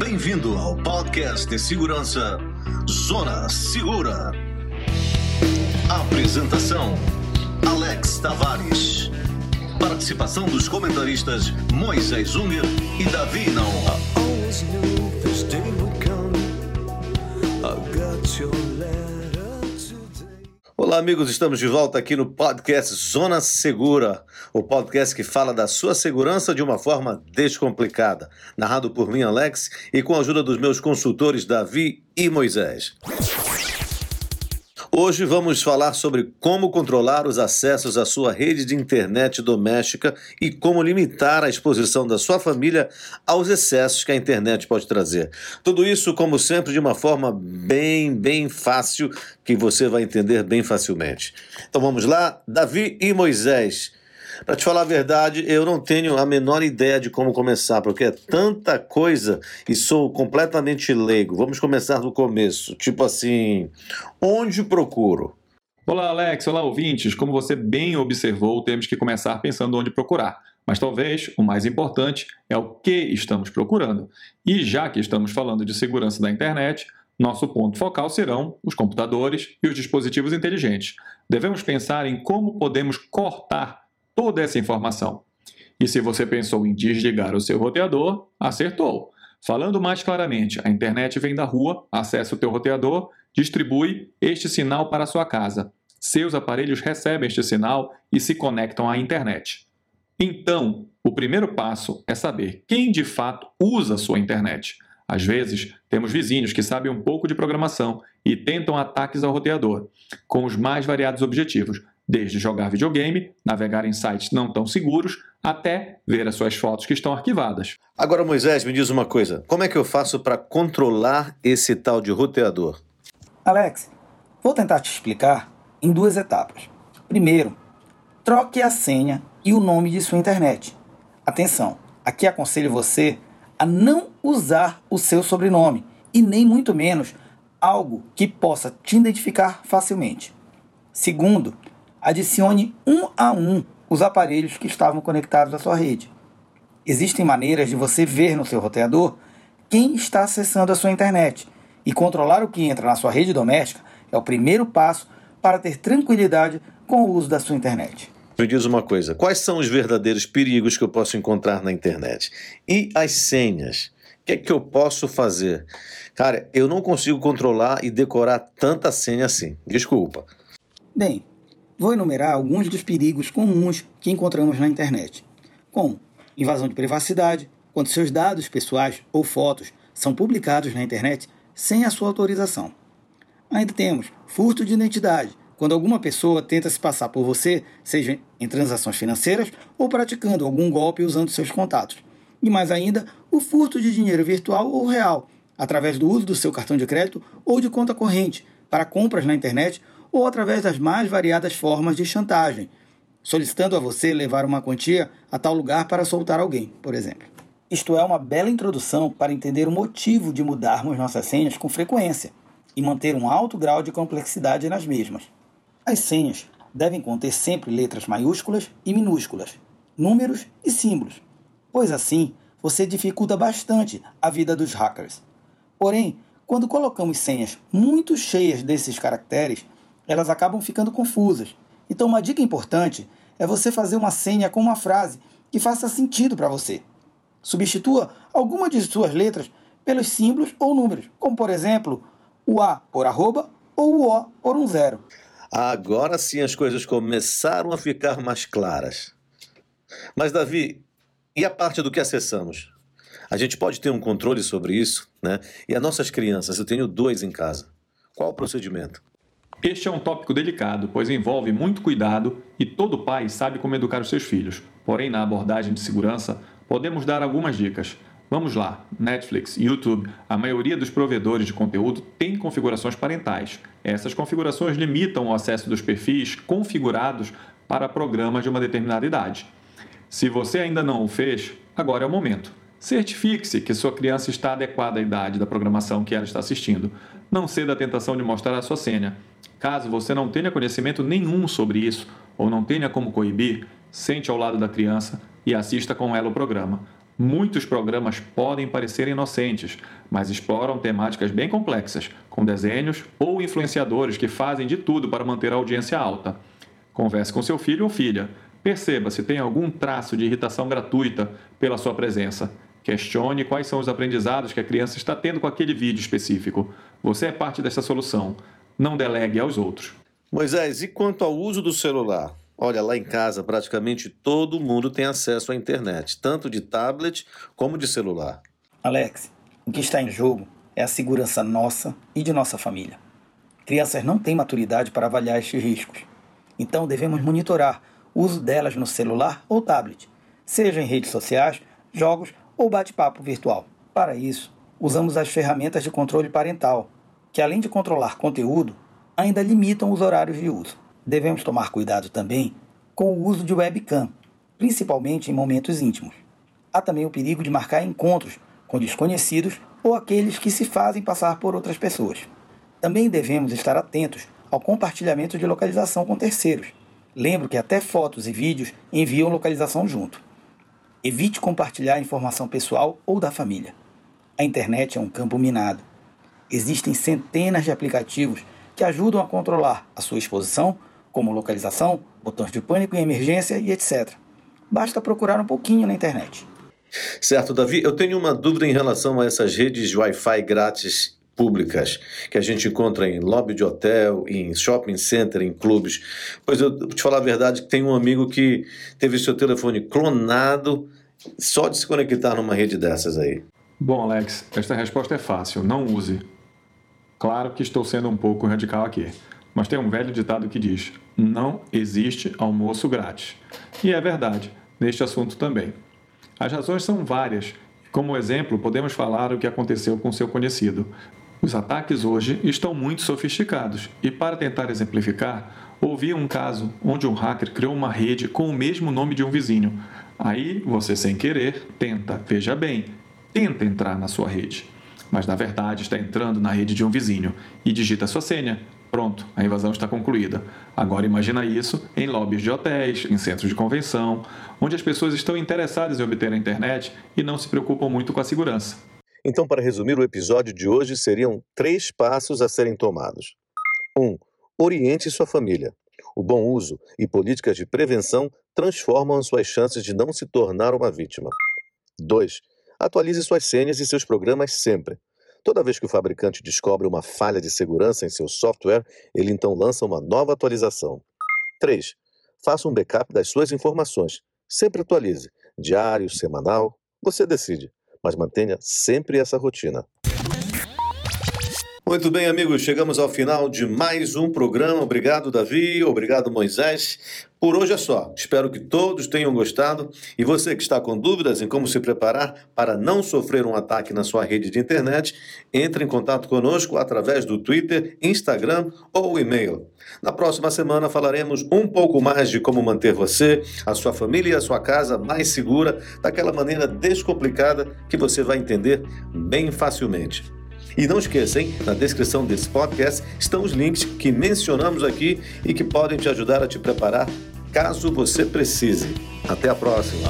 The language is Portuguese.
Bem-vindo ao podcast de segurança Zona Segura. Apresentação: Alex Tavares. Participação dos comentaristas Moisés Unger e Davi Naon. Olá, amigos, estamos de volta aqui no podcast Zona Segura, o podcast que fala da sua segurança de uma forma descomplicada. Narrado por mim, Alex, e com a ajuda dos meus consultores Davi e Moisés. Hoje vamos falar sobre como controlar os acessos à sua rede de internet doméstica e como limitar a exposição da sua família aos excessos que a internet pode trazer. Tudo isso, como sempre, de uma forma bem, bem fácil que você vai entender bem facilmente. Então vamos lá, Davi e Moisés. Para te falar a verdade, eu não tenho a menor ideia de como começar, porque é tanta coisa e sou completamente leigo. Vamos começar do começo. Tipo assim, onde procuro? Olá, Alex. Olá, ouvintes. Como você bem observou, temos que começar pensando onde procurar. Mas talvez o mais importante é o que estamos procurando. E já que estamos falando de segurança da internet, nosso ponto focal serão os computadores e os dispositivos inteligentes. Devemos pensar em como podemos cortar toda essa informação. E se você pensou em desligar o seu roteador, acertou. Falando mais claramente, a internet vem da rua, acessa o teu roteador, distribui este sinal para a sua casa. Seus aparelhos recebem este sinal e se conectam à internet. Então, o primeiro passo é saber quem de fato usa a sua internet. Às vezes, temos vizinhos que sabem um pouco de programação e tentam ataques ao roteador, com os mais variados objetivos, desde jogar videogame, navegar em sites não tão seguros, até ver as suas fotos que estão arquivadas. Agora, Moisés, me diz uma coisa: como é que eu faço para controlar esse tal de roteador? Alex, vou tentar te explicar em duas etapas. Primeiro, troque a senha e o nome de sua internet. Atenção, aqui aconselho você a não usar o seu sobrenome e nem muito menos algo que possa te identificar facilmente. Segundo, adicione um a um os aparelhos que estavam conectados à sua rede. Existem maneiras de você ver no seu roteador quem está acessando a sua internet e controlar o que entra na sua rede doméstica é o primeiro passo para ter tranquilidade com o uso da sua internet. Me diz uma coisa: quais são os verdadeiros perigos que eu posso encontrar na internet? E as senhas? O que é que eu posso fazer? Cara, eu não consigo controlar e decorar tanta senha assim. Desculpa. Bem, Vou enumerar alguns dos perigos comuns que encontramos na internet, como invasão de privacidade, quando seus dados pessoais ou fotos são publicados na internet sem a sua autorização. Ainda temos furto de identidade, quando alguma pessoa tenta se passar por você, seja em transações financeiras ou praticando algum golpe usando seus contatos. E mais ainda, o furto de dinheiro virtual ou real, através do uso do seu cartão de crédito ou de conta corrente para compras na internet ou através das mais variadas formas de chantagem, solicitando a você levar uma quantia a tal lugar para soltar alguém, por exemplo. Isto é uma bela introdução para entender o motivo de mudarmos nossas senhas com frequência e manter um alto grau de complexidade nas mesmas. As senhas devem conter sempre letras maiúsculas e minúsculas, números e símbolos, pois assim você dificulta bastante a vida dos hackers. Porém, quando colocamos senhas muito cheias desses caracteres, elas acabam ficando confusas. Então, uma dica importante é você fazer uma senha com uma frase que faça sentido para você. Substitua alguma de suas letras pelos símbolos ou números, como por exemplo o A por arroba ou o O por um zero. Agora sim as coisas começaram a ficar mais claras. Mas, Davi, e a parte do que acessamos? A gente pode ter um controle sobre isso, né? E as nossas crianças, eu tenho dois em casa. Qual o procedimento? Este é um tópico delicado, pois envolve muito cuidado e todo pai sabe como educar os seus filhos. Porém, na abordagem de segurança, podemos dar algumas dicas. Vamos lá: Netflix, YouTube, a maioria dos provedores de conteúdo tem configurações parentais. Essas configurações limitam o acesso dos perfis configurados para programas de uma determinada idade. Se você ainda não o fez, agora é o momento. Certifique-se que sua criança está adequada à idade da programação que ela está assistindo. Não ceda à tentação de mostrar a sua senha. Caso você não tenha conhecimento nenhum sobre isso ou não tenha como coibir, sente ao lado da criança e assista com ela o programa. Muitos programas podem parecer inocentes, mas exploram temáticas bem complexas, com desenhos ou influenciadores que fazem de tudo para manter a audiência alta. Converse com seu filho ou filha. Perceba se tem algum traço de irritação gratuita pela sua presença. Questione quais são os aprendizados que a criança está tendo com aquele vídeo específico. Você é parte dessa solução. Não delegue aos outros. Moisés, e quanto ao uso do celular? Olha, lá em casa praticamente todo mundo tem acesso à internet, tanto de tablet como de celular. Alex, o que está em jogo é a segurança nossa e de nossa família. Crianças não têm maturidade para avaliar estes riscos. Então devemos monitorar o uso delas no celular ou tablet, seja em redes sociais, jogos ou bate-papo virtual. Para isso, usamos as ferramentas de controle parental, que além de controlar conteúdo, ainda limitam os horários de uso. Devemos tomar cuidado também com o uso de webcam, principalmente em momentos íntimos. Há também o perigo de marcar encontros com desconhecidos ou aqueles que se fazem passar por outras pessoas. Também devemos estar atentos ao compartilhamento de localização com terceiros. Lembro que até fotos e vídeos enviam localização junto. Evite compartilhar informação pessoal ou da família. A internet é um campo minado. Existem centenas de aplicativos que ajudam a controlar a sua exposição como localização, botões de pânico em emergência e etc. Basta procurar um pouquinho na internet. Certo, Davi, eu tenho uma dúvida em relação a essas redes de Wi-Fi grátis públicas que a gente encontra em lobby de hotel, em shopping center, em clubes. Pois eu, te falar a verdade, tem um amigo que teve seu telefone clonado só de se conectar numa rede dessas aí. Bom, Alex, esta resposta é fácil. Não use. Claro que estou sendo um pouco radical aqui. Mas tem um velho ditado que diz: não existe almoço grátis. E é verdade, neste assunto também. As razões são várias. Como exemplo, podemos falar o que aconteceu com seu conhecido. Os ataques hoje estão muito sofisticados e, para tentar exemplificar, ouvi um caso onde um hacker criou uma rede com o mesmo nome de um vizinho. Aí você, sem querer, tenta, veja bem, tenta entrar na sua rede. Mas na verdade está entrando na rede de um vizinho e digita sua senha, Pronto, a invasão está concluída. Agora imagina isso em lobbies de hotéis, em centros de convenção, onde as pessoas estão interessadas em obter a internet e não se preocupam muito com a segurança. Então, para resumir o episódio de hoje, seriam três passos a serem tomados. 1. Um, oriente sua família. O bom uso e políticas de prevenção transformam suas chances de não se tornar uma vítima. 2. Atualize suas senhas e seus programas sempre. Toda vez que o fabricante descobre uma falha de segurança em seu software, ele então lança uma nova atualização. 3. Faça um backup das suas informações. Sempre atualize. Diário, semanal, você decide. Mas mantenha sempre essa rotina. Muito bem, amigos, chegamos ao final de mais um programa. Obrigado, Davi. Obrigado, Moisés. Por hoje é só. Espero que todos tenham gostado. E você que está com dúvidas em como se preparar para não sofrer um ataque na sua rede de internet, entre em contato conosco através do Twitter, Instagram ou e-mail. Na próxima semana falaremos um pouco mais de como manter você, a sua família e a sua casa mais segura, daquela maneira descomplicada que você vai entender bem facilmente. E não esqueça, hein? Na descrição desse podcast estão os links que mencionamos aqui e que podem te ajudar a te preparar caso você precise. Até a próxima!